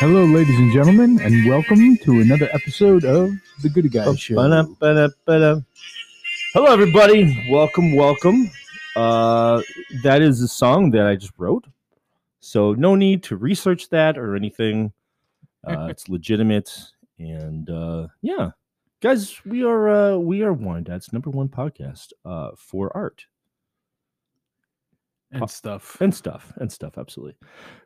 Hello, ladies and gentlemen, and welcome to another episode of the Gooder Guys Show. Ba-da, ba-da, ba-da. Hello, everybody. Welcome, welcome. Uh, that is a song that I just wrote, so no need to research that or anything. Uh, it's legitimate, and uh, yeah, guys, we are uh, we are Wine Dad's number one podcast uh, for art and stuff. and stuff and stuff. Absolutely,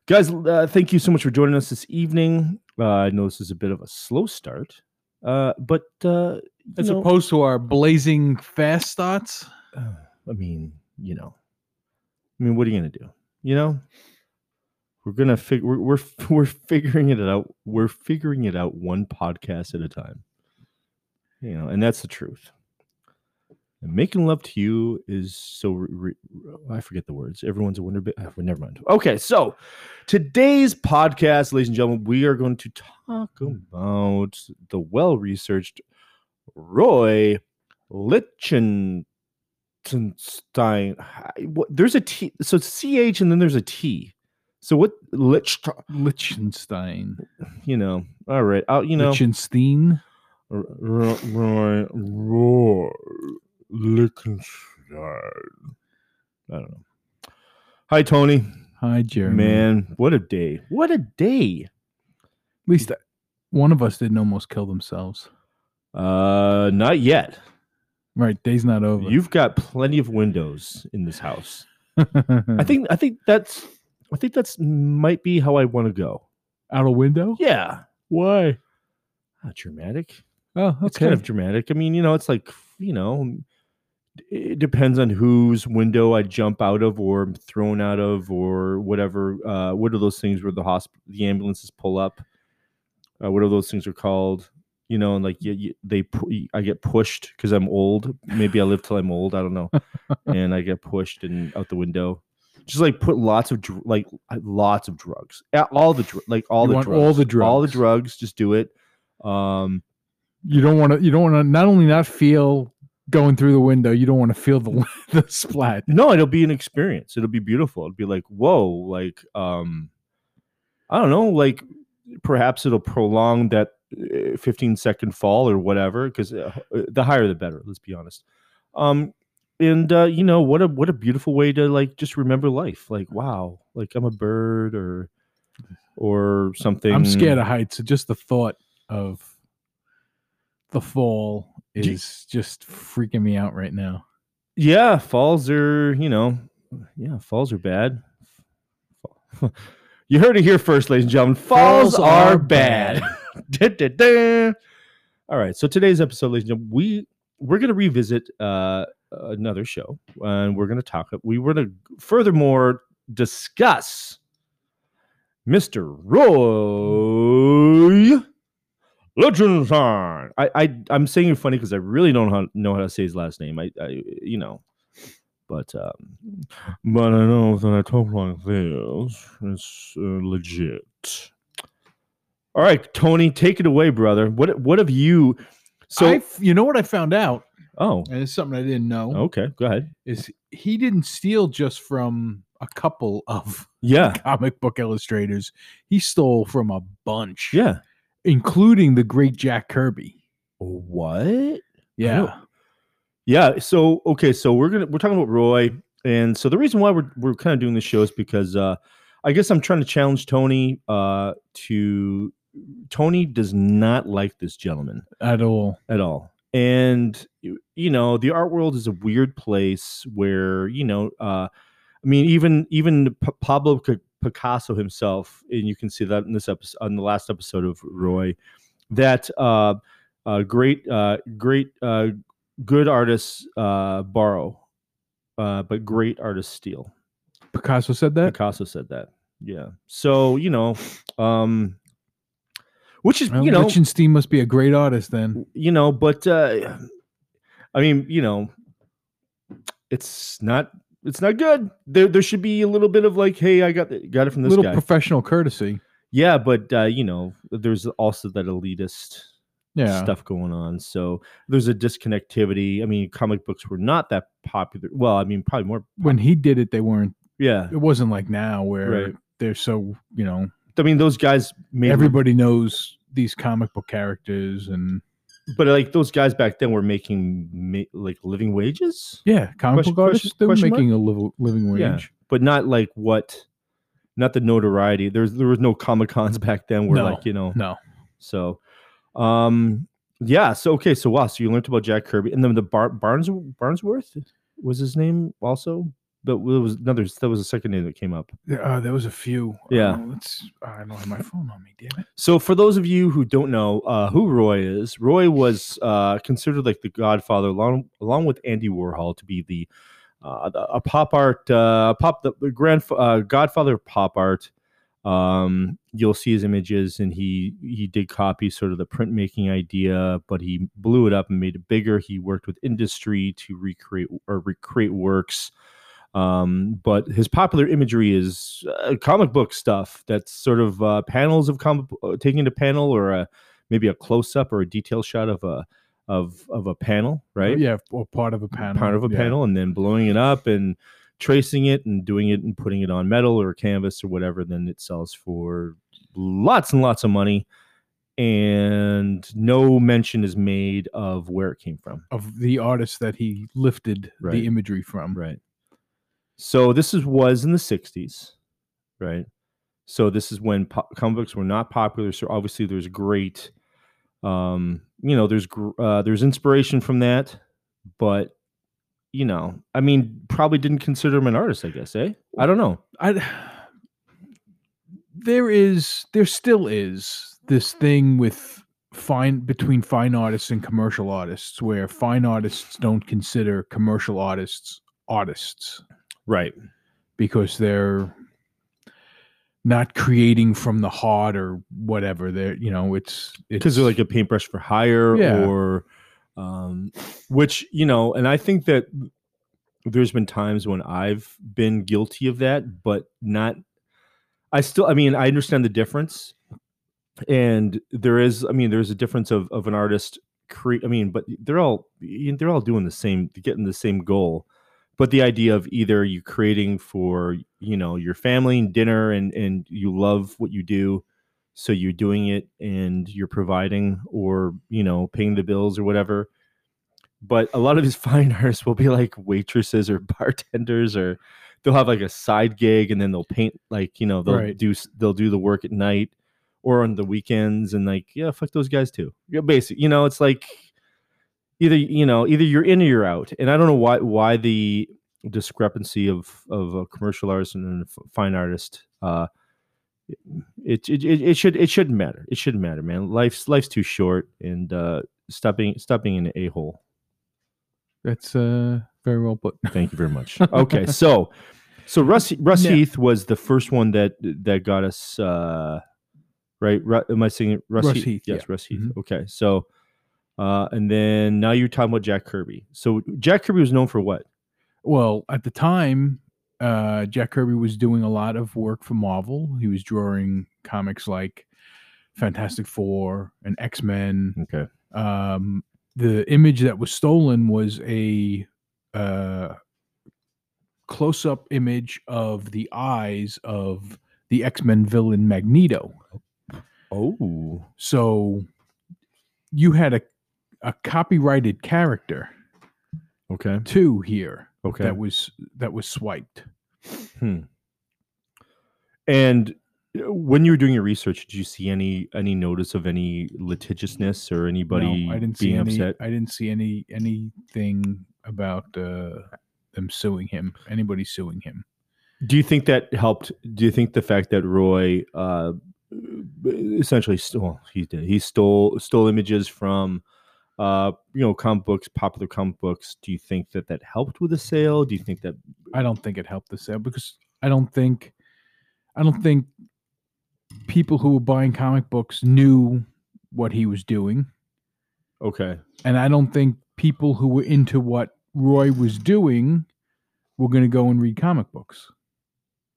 guys. Uh, thank you so much for joining us this evening. Uh, I know this is a bit of a slow start, uh, but uh, As know, opposed to our blazing fast starts. uh, I mean, you know, I mean, what are you gonna do? You know, we're gonna figure. We're, we're we're figuring it out. We're figuring it out one podcast at a time. You know, and that's the truth. And making love to you is so. Re- re- I forget the words. Everyone's a wonder. Bit. Uh, never mind. Okay, so today's podcast, ladies and gentlemen, we are going to talk about the well-researched Roy Lichtenstein. What- There's a T. So it's CH and then there's a T. So what Lich? Liechtenstein. You know. All right. I'll, you know. Lichtenstein. R- R- Roy Roy Lichtenstein. I don't know. Hi Tony. Hi, Jeremy. Man, what a day. What a day. At least one of us didn't almost kill themselves. Uh not yet. Right. Day's not over. You've got plenty of windows in this house. I think I think that's I think that's might be how I want to go. out a window. Yeah. Why? Not dramatic. Oh, okay. It's kind of dramatic. I mean, you know, it's like, you know, it depends on whose window I jump out of or am thrown out of or whatever. Uh, what are those things where the hospital, the ambulances pull up? Uh, what are those things are called? You know, and like you, you, they, pu- I get pushed because I'm old. Maybe I live till I'm old. I don't know. and I get pushed and out the window. Just like put lots of dr- like lots of drugs. All the dr- like all You the drugs. all the drugs, All the drugs. Just do it. Um, you don't want to. You don't want to. Not only not feel going through the window, you don't want to feel the the splat. no it'll be an experience it'll be beautiful it'll be like whoa like um i don't know like perhaps it'll prolong that uh, 15 second fall or whatever because uh, the higher the better let's be honest um and uh you know what a what a beautiful way to like just remember life like wow like i'm a bird or or something I'm scared of heights. Just the thought of the fall Do you- is just freaking me out right now. yeah falls are you know yeah falls are bad you heard it here first ladies and gentlemen falls, Falls are are bad, Da, da, da. all right so today's episode ladies and gentlemen we we're going to revisit uh another show and we're going to talk we were going to furthermore discuss mr roy Lichtenstein. I, I I'm saying it funny because I really don't how, know how to say his last name. I, I you know, but um, but I know that I talk like this. It's uh, legit. All right, Tony, take it away, brother. What what have you? So So you know what I found out, oh and it's something I didn't know. okay, go ahead. Is he didn't steal just from a couple of Yeah, comic book illustrators. He stole from a bunch. yeah. Including the great Jack Kirby. What? Yeah. Yeah. So okay, so we're gonna we're talking about Roy, and so the reason why we're we're kind of doing this show is because uh, I guess I'm trying to challenge Tony uh, to Tony does not like this gentleman At all. at all, and you know the art world is a weird place where you know uh, I mean even even P- Pablo Picasso himself, and you can see that in this episode on the last episode of Roy, that uh, uh, great uh, great uh, good artists uh, borrow, uh, but great artists steal. Picasso said that. Picasso said that. Yeah. So you know, um, which is Well, you know Lichtenstein must be a great artist then. you know, but uh, I mean, you know, it's not it's not good. There there should be a little bit of like, hey, I got the, got it from A this little guy. professional courtesy. yeah, but uh, you know, there's also that elitist Yeah. stuff going on. So there's a disconnectivity. I mean, comic books were not that popular. Well, I mean, probably more. When he did it, they weren't. Yeah, It wasn't like now where Right. they're so you know I mean, those guys made Everybody knows these comic book characters, and but like those guys back then were making ma- like living wages, yeah, comic Question- book artists they were question mark? making a liv- living wage. Yeah. but not like what, not the notoriety. There's there was no comic cons back then where No. like you know No, So, um, yeah. So okay. So wow. So you learned about Jack Kirby, and then the Bar- Barnes Barnesworth was his name also, but it was another. That was the second name that came up. uh, there was a few. Yeah. Uh, let's. I don't have my phone on me. Damn it. So for those of you who don't know uh, who Roy is, Roy was uh, considered like the Godfather, along along with Andy Warhol, to be the uh, the- a pop art uh, pop the, the grand uh, Godfather of pop art. Um, you'll see his images, and he he did copy sort of the printmaking idea, but he blew it up and made it bigger. He worked with industry to recreate or recreate works. Um, but his popular imagery is uh, comic book stuff. That's sort of uh, panels of comic, uh, taking a panel or a maybe a close up or a detail shot of a of of a panel, right? Yeah, or part of a panel. part of a yeah. panel, and then blowing it up and tracing it and doing it and putting it on metal or canvas or whatever. Then it sells for lots and lots of money, and no mention is made of where it came from. of the artist that he lifted Right. the imagery from. Right. So this is was in the '60s, right? So this is when po- comic books were not popular. So obviously there's great, um, you know, there's uh, there's inspiration from that, but you know, I mean, probably didn't consider him an artist. I guess, eh? I don't know. I there is there still is this thing with fine between fine artists and commercial artists where fine artists don't consider commercial artists artists Right. because they're not creating from the heart or whatever they're you know it's because they're like a paintbrush for hire Yeah. or um which you know and i think that there's been times when i've been guilty of that but not i still i mean i understand the difference and there is i mean there's a difference of of an artist create i mean but they're all they're all doing the same getting the same goal but the idea of either you creating for you know your family and dinner and and you love what you do so you're doing it and you're providing or you know paying the bills or whatever but a lot of these fine artists will be like waitresses or bartenders or they'll have like a side gig and then they'll paint like you know they'll Right. do they'll do the work at night or on the weekends and like yeah fuck those guys too yeah basic you know it's like either you know either you're in or you're out. And i don't know why why the discrepancy of of a commercial artist and a fine artist uh it, it it it should it shouldn't matter. It shouldn't matter man. Life's life's too short and uh stop being stop being an a-hole. That's uh very well put. Thank you very much. Okay so so russ russ Yeah. heath was the first one that that got us uh right? Ru- am i saying russ, Russ heath, Heath, yes yeah. russ heath. Mhm. okay so uh and then now you're talking about jack kirby so jack kirby was known for what Well, at the time, uh, Jack Kirby was doing a lot of work for Marvel. He was drawing comics like Fantastic Four and X Men. okay Um, the image that was stolen was a uh, close up image of the eyes of the X Men villain Magneto. oh So you had a, a copyrighted character okay too here okay that was that was swiped. Hmm. And uh, when you were doing your research, did you see any any notice of any litigiousness or anybody No, I didn't see any. upset? I didn't see any anything about uh, them suing him. Anybody suing him? Do you think that helped? Do you think the fact that Roy uh, essentially stole he did he stole stole images from uh, you know comic books, popular comic books? Do you think that that helped with the sale? Do you think that I don't think it helped the sale because I don't think I don't think people who were buying comic books knew what he was doing, okay? and I don't think people who were into what Roy was doing were going to go and read comic books.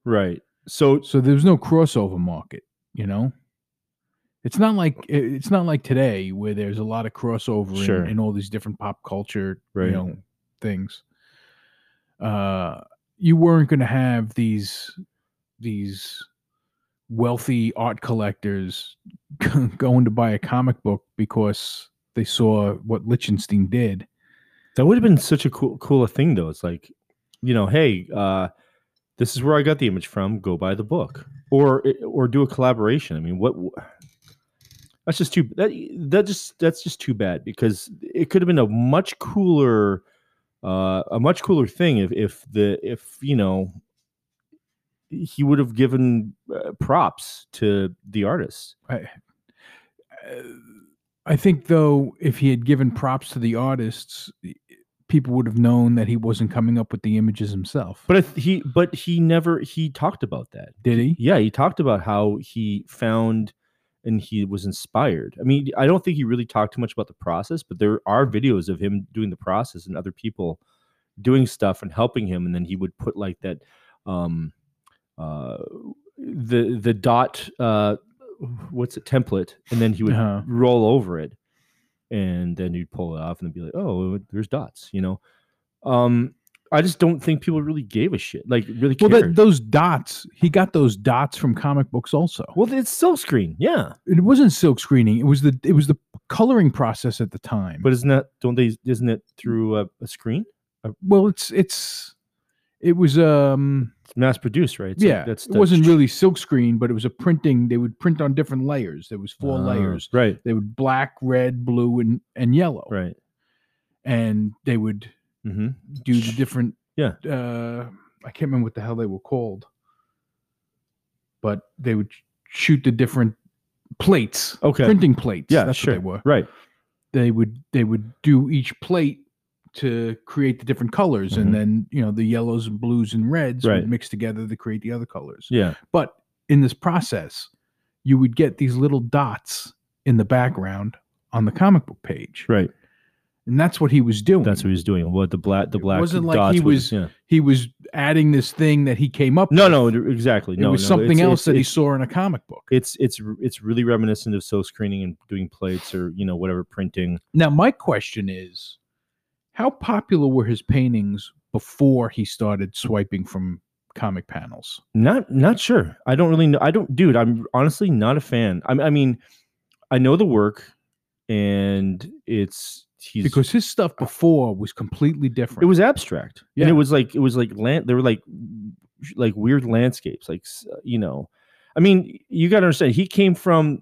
Right. So So there was no crossover market, you know. It's not like it's not like today where there's a lot of crossover Sure. in, in all these different pop culture, Right. you know, things. Uh, you weren't going to have these these wealthy art collectors going to buy a comic book because they saw what Lichtenstein did. That would have been such a cool, cooler thing, though. It's like, you know, hey, uh, this is where I got the image from. Go buy the book, or or do a collaboration. I mean, what? That's just too that that just that's just too bad because it could have been a much cooler, uh, a much cooler thing if if the if you know he would have given uh, props to the artist. I, uh, I think though, if he had given props to the artists, people would have known that he wasn't coming up with the images himself. But he, but he never he talked about that. Did he? Yeah, he talked about how he found and he was inspired. I mean, I don't think he really talked too much about the process, but there are videos of him doing the process and other people doing stuff and helping him, and then he would put like that, um, uh, the the dot, uh, what's it template, and then he would Uh-huh. roll over it, and then you'd pull it off and then be like, oh, there's dots, you know. Um, I just don't think people really gave a shit, like really Well, cared. that, those dots, he got those dots from comic books also. well, it's silk screen, yeah. it wasn't silk screening. It was the it was the coloring process at the time. But isn't that don't they? Isn't it through a, a screen? well, it's it's it was um It's mass produced, right? It's like- yeah. that's, it wasn't really silk screen, but it was a printing. They would print on different layers. There was four Ah, layers. right? They would black, red, blue, and and yellow. Right. And they would Mm-hmm. do the different. Yeah. Uh, I can't remember what the hell they were called, but they would shoot the different plates. Okay. Printing plates. Yeah, that's sure. what they were. Right. They would they would do each plate to create the different colors, Mhm. and then you know the yellows and blues and reds Right. would mix together to create the other colors. Yeah. But in this process, you would get these little dots in the background on the comic book page, Right. And that's what he was doing. That's what he was doing. What the black the It black wasn't like dots he was- yeah. he was adding this thing that he came up. No, with. no, exactly. No, it No, was no, something it's- else it's- that he saw in a comic book. It's it's it's really reminiscent of silk screening and doing plates or you know whatever printing. Now, my question is, how popular were his paintings before he started swiping from comic panels? Not not sure. I don't really know. I don't, dude. I'm honestly not a fan. I, I mean, I know the work, and it's he's Because his stuff before was completely different. it was abstract. And it was like it was like land they were like like weird landscapes like you know. I mean you got to understand he came from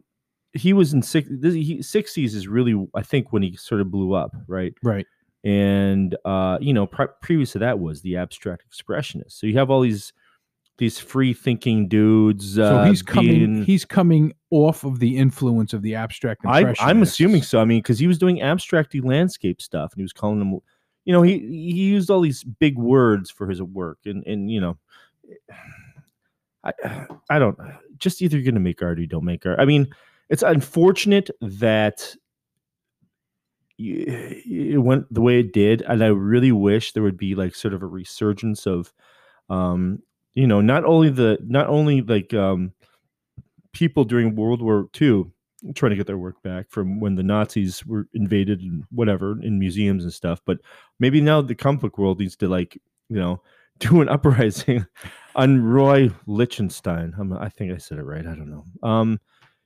he was in six 60s is really i think when he sort of blew up right? Right. and uh you know pre- previous to that was the abstract expressionist. So you have all these these free thinking dudes So uh, he's coming. being- He's coming off of the influence of the abstract. I, I'm assuming so. I mean, because he was doing abstracty landscape stuff, and he was calling them, you know, he he used all these big words for his work, and and you know, I I don't just either you're gonna make art or you don't make art. I mean, it's unfortunate that it went the way it did, and I really wish there would be like sort of a resurgence of, um, you know, not only the not only like um people during World War II trying to get their work back from when the Nazis were invaded and whatever in museums and stuff. But maybe now the comic book world needs to like, you know, do an uprising on Roy Lichtenstein. I'm, I think I said it right. I don't know. Um,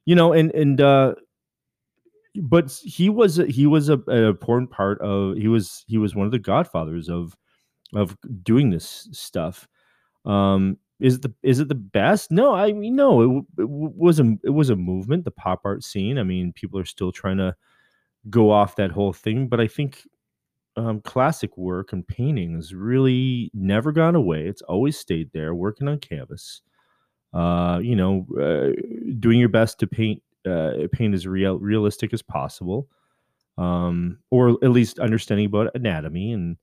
you know, and and uh, but he was he was a, an important part of he was he was one of the godfathers of of doing this stuff. Um, is it the is it the best? No, I mean no. It, it was a it was a movement, the pop art scene. I mean, people are still trying to go off that whole thing, but I think um, classic work and painting has really never gone away. It's always stayed there, working on canvas. Uh, you know, uh, doing your best to paint uh, paint as real realistic as possible, um, or at least understanding about anatomy and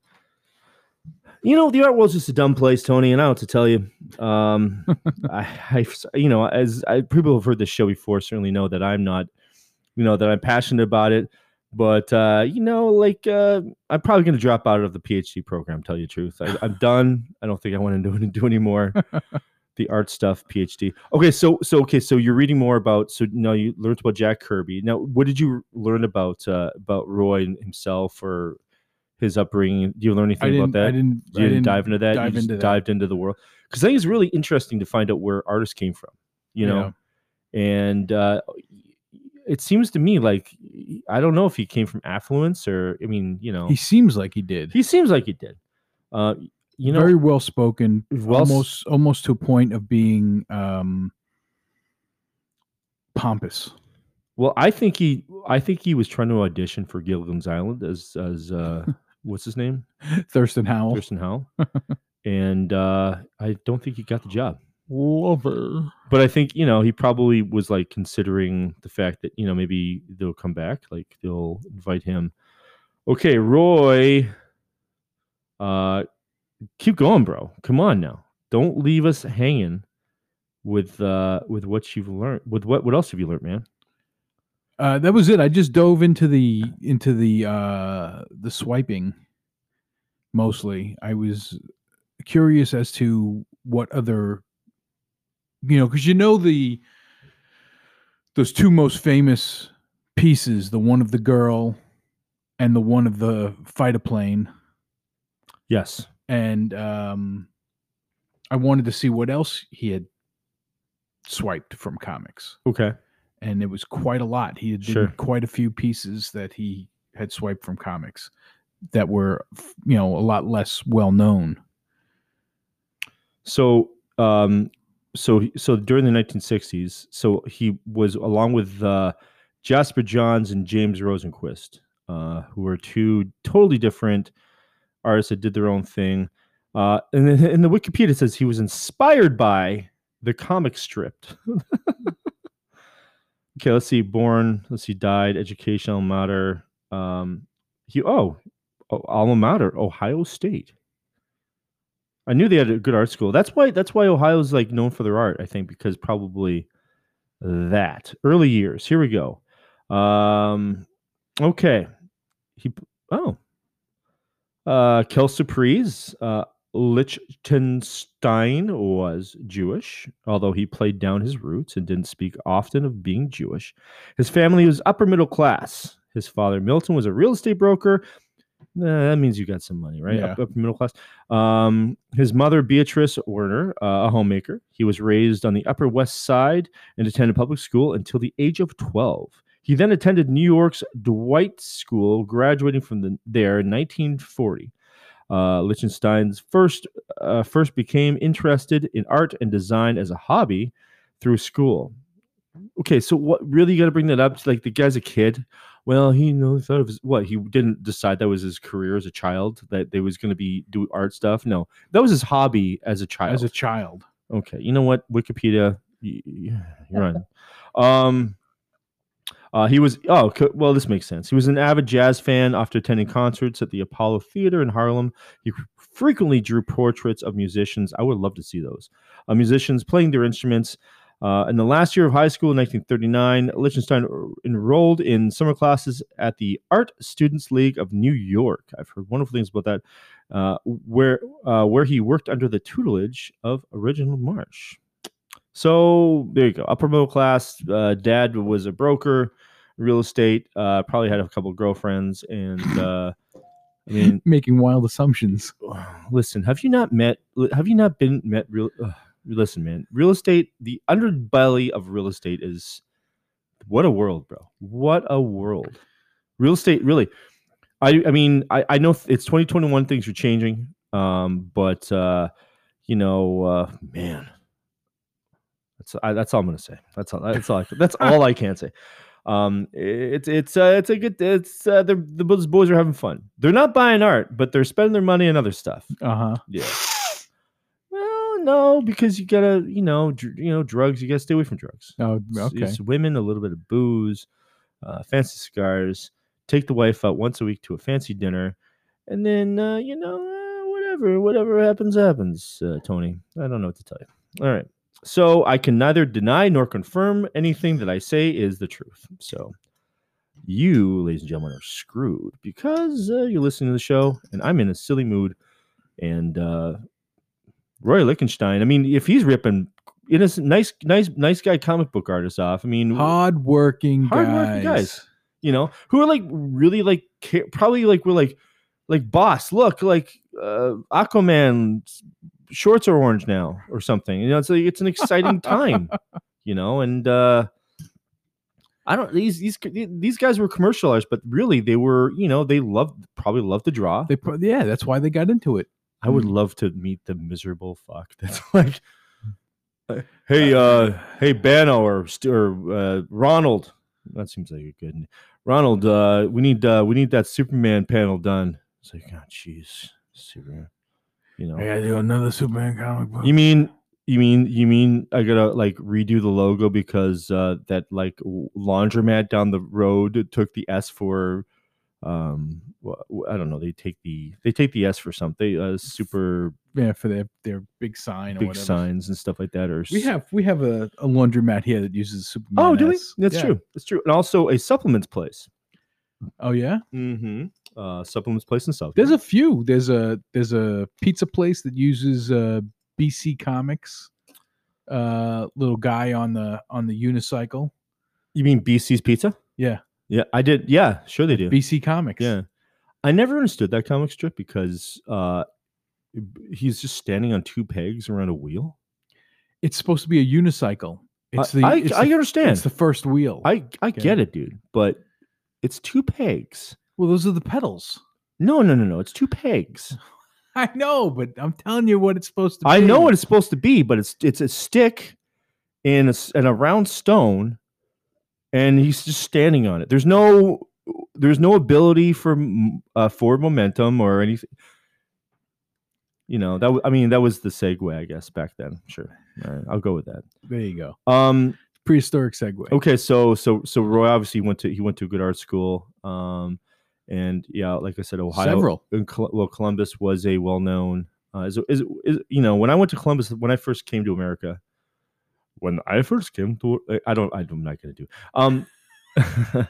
you know, the art world's just a dumb place, Tony, and I don't to tell you. Um, I, I, you know, as I, people have heard this show before, certainly know that I'm not, you know, that I'm passionate about it. But uh, you know, like uh, I'm probably going to drop out of the PhD program. Tell you the truth, I, I'm done. I don't think I want to do do anymore. the art stuff, PhD. Okay, so so okay, so you're reading more about. So now you learned about Jack Kirby. Now, what did you learn about uh, about Roy himself or his upbringing? Do you learn anything about that? I didn't. you I didn't, dive into that. dive you just into that. dived into the world because I think it's really interesting to find out where artists came from. you know, and uh, it seems to me like I don't know if he came from affluence or I mean, you know, he seems like he did. he seems like he did. Uh, you know, very well spoken, well almost almost to a point of being um, pompous. well, I think he, I think he was trying to audition for Gilligan's Island as as uh, what's his name, Thurston Howell, Thurston Howell, and uh, I don't think he got the job. lover. But I think you know he probably was like considering the fact that you know maybe they'll come back, like they'll invite him. Okay, Roy, uh, keep going, bro. Come on now, don't leave us hanging with uh with what you've learned. With what what else have you learned, man? Uh, that was it. I just dove into the into the uh, the swiping. Mostly, I was curious as to what other, you know, because you know the those two most famous pieces, the one of the girl, and the one of the fighter plane, Yes. and um, I wanted to see what else he had swiped from comics. Okay. And it was quite a lot. He had did Sure. quite a few pieces that he had swiped from comics that were, you know, a lot less well known. So, um, so so during the 1960s, so he was along with uh, Jasper Johns and James Rosenquist, uh, who were two totally different artists that did their own thing. Uh, and then in the Wikipedia says he was inspired by the comic strip. okay, let's see. Born, let's see. Died. Educational matter. Um, he oh, oh, alma mater, Ohio State. I knew they had a good art school. That's why that's why Ohio's like known for their art, I think, because probably that. Early years. Here we go. Um okay. He oh. Uh Kel Surprise, uh Lichtenstein was Jewish, although he played down his roots and didn't speak often of being Jewish. His family was upper middle class. His father, Milton, was a real estate broker. That means you got some money, right? Yeah. Up, upper middle class. Um, his mother, Beatrice Werner, uh, a homemaker. He was raised on the Upper West Side and attended public school until the age of 12. He then attended New York's Dwight School, graduating from the, there in 1940. Uh, Lichtenstein's first uh, first became interested in art and design as a hobby through school. Okay, so what really you got to bring that up? Like the guy's a kid. Well, he you know thought of his, what he didn't decide that was his career as a child that they was going to be do art stuff. No, that was his hobby as a child. As a child, Okay, you know what? Wikipedia, y- y- you're on. um, uh, he was oh well, this makes sense. He was an avid jazz fan. After attending concerts at the Apollo Theater in Harlem, he frequently drew portraits of musicians. I would love to see those uh, musicians playing their instruments. Uh, in the last year of high school in 1939, Lichtenstein r- enrolled in summer classes at the Art Students League of New York. I've heard wonderful things about that, uh, where uh, where he worked under the tutelage of Reginald Marsh. So there you go. Upper middle class. Uh, dad was a broker, real estate. Uh, probably had a couple girlfriends, and uh, I mean, making wild assumptions. listen. Have you not met? Have you not been met? Real. Uh, listen, man. Real estate. The underbelly of real estate is what a world, bro. What a world. Real estate, really. I. I mean, I. I know it's 2021. Things are changing. Um, but uh, you know, uh, man. That's I, that's all I'm gonna say. That's all. That's all. I, that's all I can say. Um, it's it's uh, it's a good. It's uh, the the those boys are having fun. They're not buying art, but they're spending their money on other stuff. Uh huh. Yeah. Well, no, because you gotta, you know, dr- you know, drugs. You gotta stay away from drugs. Oh, It's- okay. It's women, a little bit of booze, uh, fancy cigars. Take the wife out once a week to a fancy dinner, and then uh, you know, uh, whatever, whatever happens, happens. Uh, Tony, I don't know what to tell you. All right. So I can neither deny nor confirm anything that I say is the truth. So you, ladies and gentlemen, are screwed because uh, you're listening to the show, and I'm in a silly mood. And uh, Roy Lichtenstein, I mean, if he's ripping innocent, nice, nice, nice guy comic book artists off, I mean, Hardworking guys. Hardworking guys. you know, who are like really like probably like we're like like boss. Look, like uh, Aquaman shorts are orange now or something. You know, it's like it's an exciting time. you know, and uh I don't these these these guys were commercialized, but really they were, you know, they loved probably loved to draw. They pro- yeah, that's why they got into it. I would Mm. love to meet the miserable fuck that's like uh, hey uh hey Bano or or uh, Ronald that seems like a good Ronald uh we need uh we need that Superman panel done it's like oh jeez Superman you know I gotta do another Superman comic book. you mean you mean you mean I gotta like redo the logo because uh that like laundromat down the road took the S for um I don't know they take the they take the S for something uh super yeah, for their their big sign or big whatever. signs and stuff like that or We have we have a, a laundromat here that uses Superman. oh do we that's Yeah. true that's true and also a supplements place Oh yeah, mm-hmm uh supplements place in South there's a few. There's a there's a pizza place that uses uh, BC Comics. Uh, little guy on the on the unicycle. you mean BC's Pizza Yeah, yeah I did yeah sure they do BC Comics. Yeah. I never understood that comic strip because uh he's just standing on two pegs around a wheel. it's supposed to be a unicycle. It's I, the I, I the, understand. it's the first wheel. I I Okay. get it, dude, but it's two pegs. Well, those are the pedals. No, no, no, no. It's two pegs. I know, but I'm telling you what it's supposed to be. I know what it's supposed to be, but it's it's a stick and a, and a round stone, and he's just standing on it. There's no there's no ability for uh, forward momentum or anything. You know that w- I mean that was the segue, I guess, back then. Sure, All right, I'll go with that. There you go. Um, Prehistoric segue. okay, so so so Roy obviously went to he went to a good art school. Um, and yeah, like I said, Ohio. Several. Col- well, Columbus was a well-known. Uh, is, is, is you know when I went to Columbus when I first came to America. When I first came to, I don't, I'm not gonna do. Um,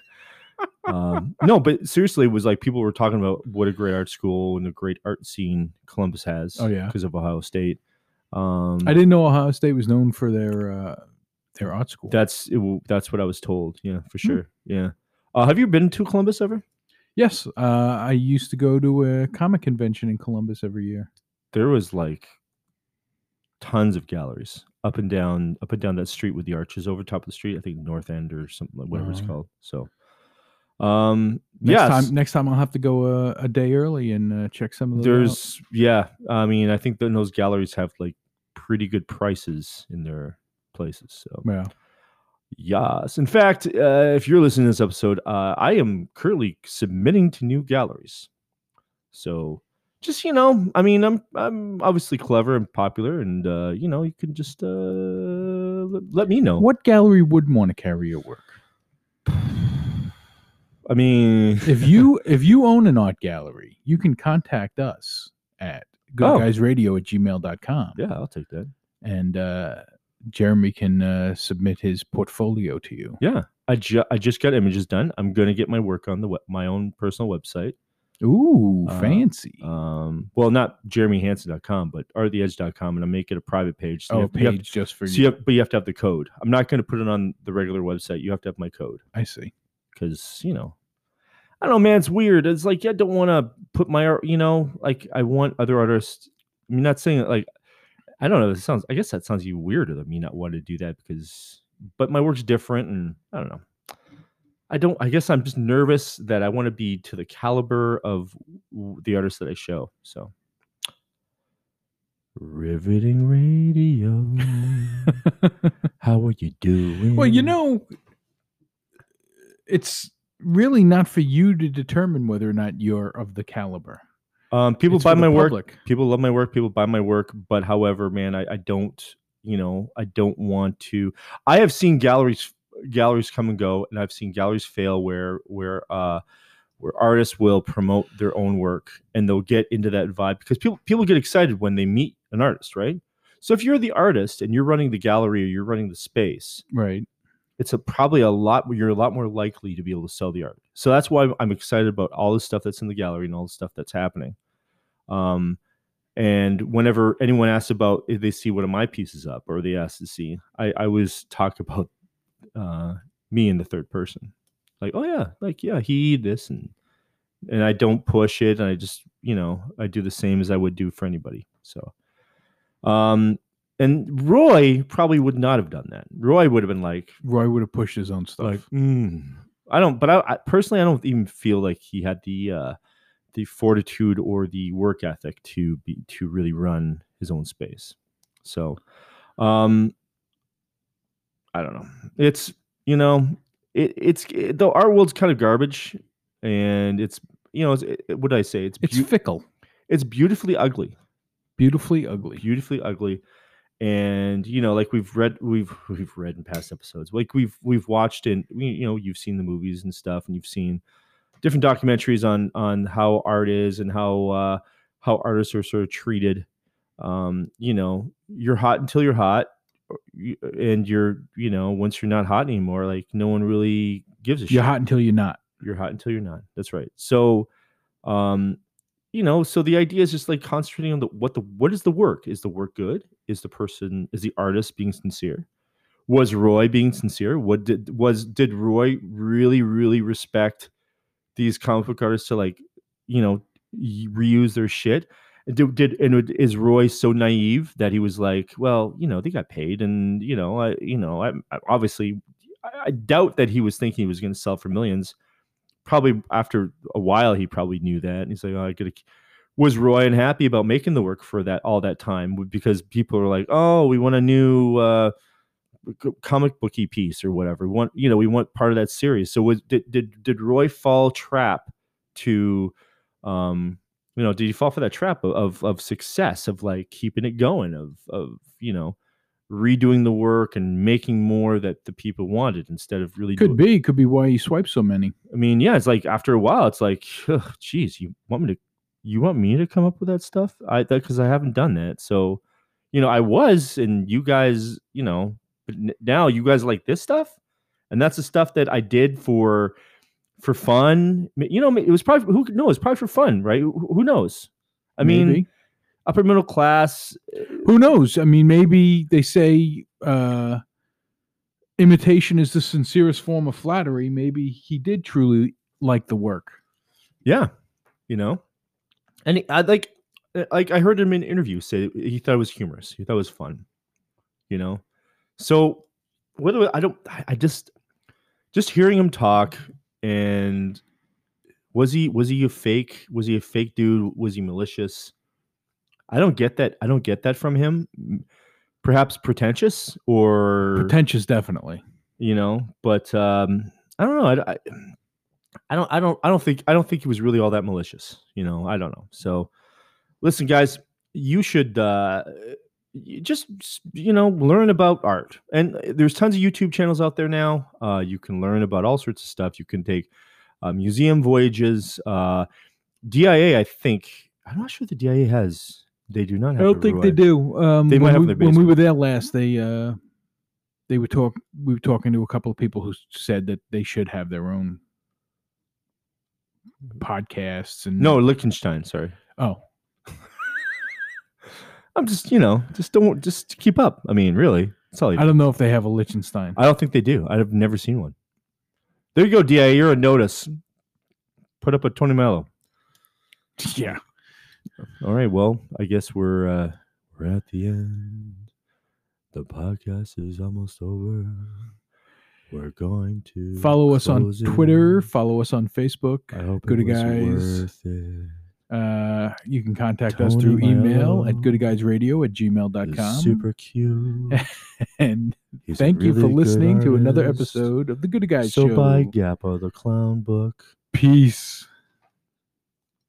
um, no, but seriously, it was like people were talking about what a great art school and a great art scene Columbus has. Oh, yeah. because of Ohio State. Um, I didn't know Ohio State was known for their uh, their art school. that's it, that's what I was told. Yeah, for Hmm. sure. Yeah. Uh, have you been to Columbus ever? Yes, uh, I used to go to a comic convention in Columbus every year. there was like tons of galleries up and down up and down that street with the arches over top of the street i think north end or something whatever it's Uh-huh. called so um Next yes time, next time I'll have to go a, a day early and uh, check some of those. out. there's yeah i mean i think that those galleries have like pretty good prices in their places so yeah. Yes in fact uh, if you're listening to this episode uh, i am currently submitting to new galleries so just you know i mean i'm i'm obviously clever and popular and uh you know you can just uh let, me know What gallery wouldn't want to carry your work? i mean If you if you own an art gallery, you can contact us at Oh. gooderguysradio at gmail.com. yeah i'll take that and uh, Jeremy can uh, submit his portfolio to you. yeah i ju- i just got images done i'm gonna get my work on the my own personal website Ooh, Uh, fancy! um well not jeremyhanson.com, but arttheedge.com and i'll make it a private page so you oh, have- you have page just for So you. have, but you have to have the code. I'm not going to put it on the regular website. You have to have my code I see. because you know, I don't know, man. It's weird. It's like I don't want to put my art. You know, like I want other artists. I'm not saying that, like I don't know. It sounds. I guess that sounds even weirder than me not wanting to do that because, but my work's different, and I don't know. I don't. I guess I'm just nervous that I want to be to the caliber of the artists that I show. So. Riveting radio. How are you doing? well, you know, it's really not for you to determine whether or not you're of the caliber. Um, people It's buy my work. public. People love my work. People buy my work. But however, man, I, I don't. You know, I don't want to. I have seen galleries galleries come and go, and I've seen galleries fail where where uh where artists will promote their own work and they'll get into that vibe because people people get excited when they meet an artist, right? So if you're the artist and you're running the gallery or you're running the space, Right. it's a probably a lot you're a lot more likely to be able to sell the art so that's why i'm excited about all the stuff that's in the gallery and all the stuff that's happening um and whenever anyone asks about if they see one of my pieces up or they ask to see i i always talk about uh me in the third person like oh yeah like yeah he this and and i don't push it and i just you know i do the same as i would do for anybody so um and Roy probably would not have done that. Roy would have been like, Roy would have pushed his own stuff. like, mm. I don't, but I, I personally, I don't even feel like he had the uh, the fortitude or the work ethic to be to really run his own space. So, um, I don't know. It's you know, it, it's it, the art world's kind of garbage, and it's you know, it's, it, what did I say? It's it's beau- fickle, it's beautifully ugly, beautifully ugly. beautifully ugly, and you know, like we've read, we've we've read in past episodes, like we've we've watched and we, you know, you've seen the movies and stuff, and you've seen different documentaries on on how art is and how uh, how artists are sort of treated. Um, you know, you're hot until you're hot, and you're you know once you're not hot anymore, like no one really gives a shit You're hot until you're not. you're hot until you're not. That's right. So, um, you know, so the idea is just like concentrating on the what the what is the work? Is the work good? Is the person is the artist being sincere? Was Roy being sincere? What did was did Roy really really respect these comic book artists to like, you know, reuse their shit? Did, did and is Roy so naive that he was like, well, you know, they got paid, and you know, I, you know, I, I obviously, I, I doubt that he was thinking he was going to sell for millions probably after a while he probably knew that and he's like oh i gotta was roy unhappy about making the work for that all that time because people are like oh we want a new uh comic booky piece or whatever we want you know we want part of that series so was did did, did roy fall trap to um you know did he fall for that trap of, of of success of like keeping it going of of you know redoing the work and making more that the people wanted instead of really Could be, could be why he swiped so many. I mean, yeah, it's like after a while, it's like, ugh, geez, you want me to, you want me to come up with that stuff? I that because I haven't done that. So, you know, I was, and you guys, you know, but n- now you guys like this stuff, and that's the stuff that I did for, for fun. You know, it was probably who knows, probably for fun, right? Who, who knows? I mean, Maybe. upper middle class. uh, who knows? I mean, maybe they say uh, imitation is the sincerest form of flattery. Maybe he did truly like the work. Yeah, you know, and I like, uh, like I heard him in an interview say he thought it was humorous. He thought it was fun. You know, so whether I don't, I just, just hearing him talk and was he was he a fake? Was he a fake dude? Was he malicious? I don't get that. I don't get that from him. Perhaps pretentious or Pretentious, definitely. you know but um i don't know I, I i don't i don't i don't think i don't think he was really all that malicious you know i don't know so listen guys you should uh just you know learn about art. And uh, there's tons of youtube channels out there now. Uh you can learn about all sorts of stuff. You can take uh, museum voyages. Uh dia i think i'm not sure the dia has they do not have I don't think they do. Um, They might when, have we, when we were there last, they uh, they were talk. We were talking to a couple of people who said that they should have their own podcasts and no lichtenstein sorry. Oh, I'm just, you know, just don't just keep up. I mean, really, that's all. You I do. don't know if they have a Lichtenstein. I don't think they do. I've never seen one. There you go, DA. You're a notice. Put up a Tony Mello. yeah. All right. Well, I guess we're uh we're at the end. The podcast is almost over. We're going to Follow us on. Twitter. Follow us on Facebook. I hope was Guys. Uh, you can contact us through Tony email at Mello gooderguysradio at gmail.com. super cute. and He's thank you for really good listening to another episode of the Gooder Guys So Show. buy Gappa the clown book. Peace.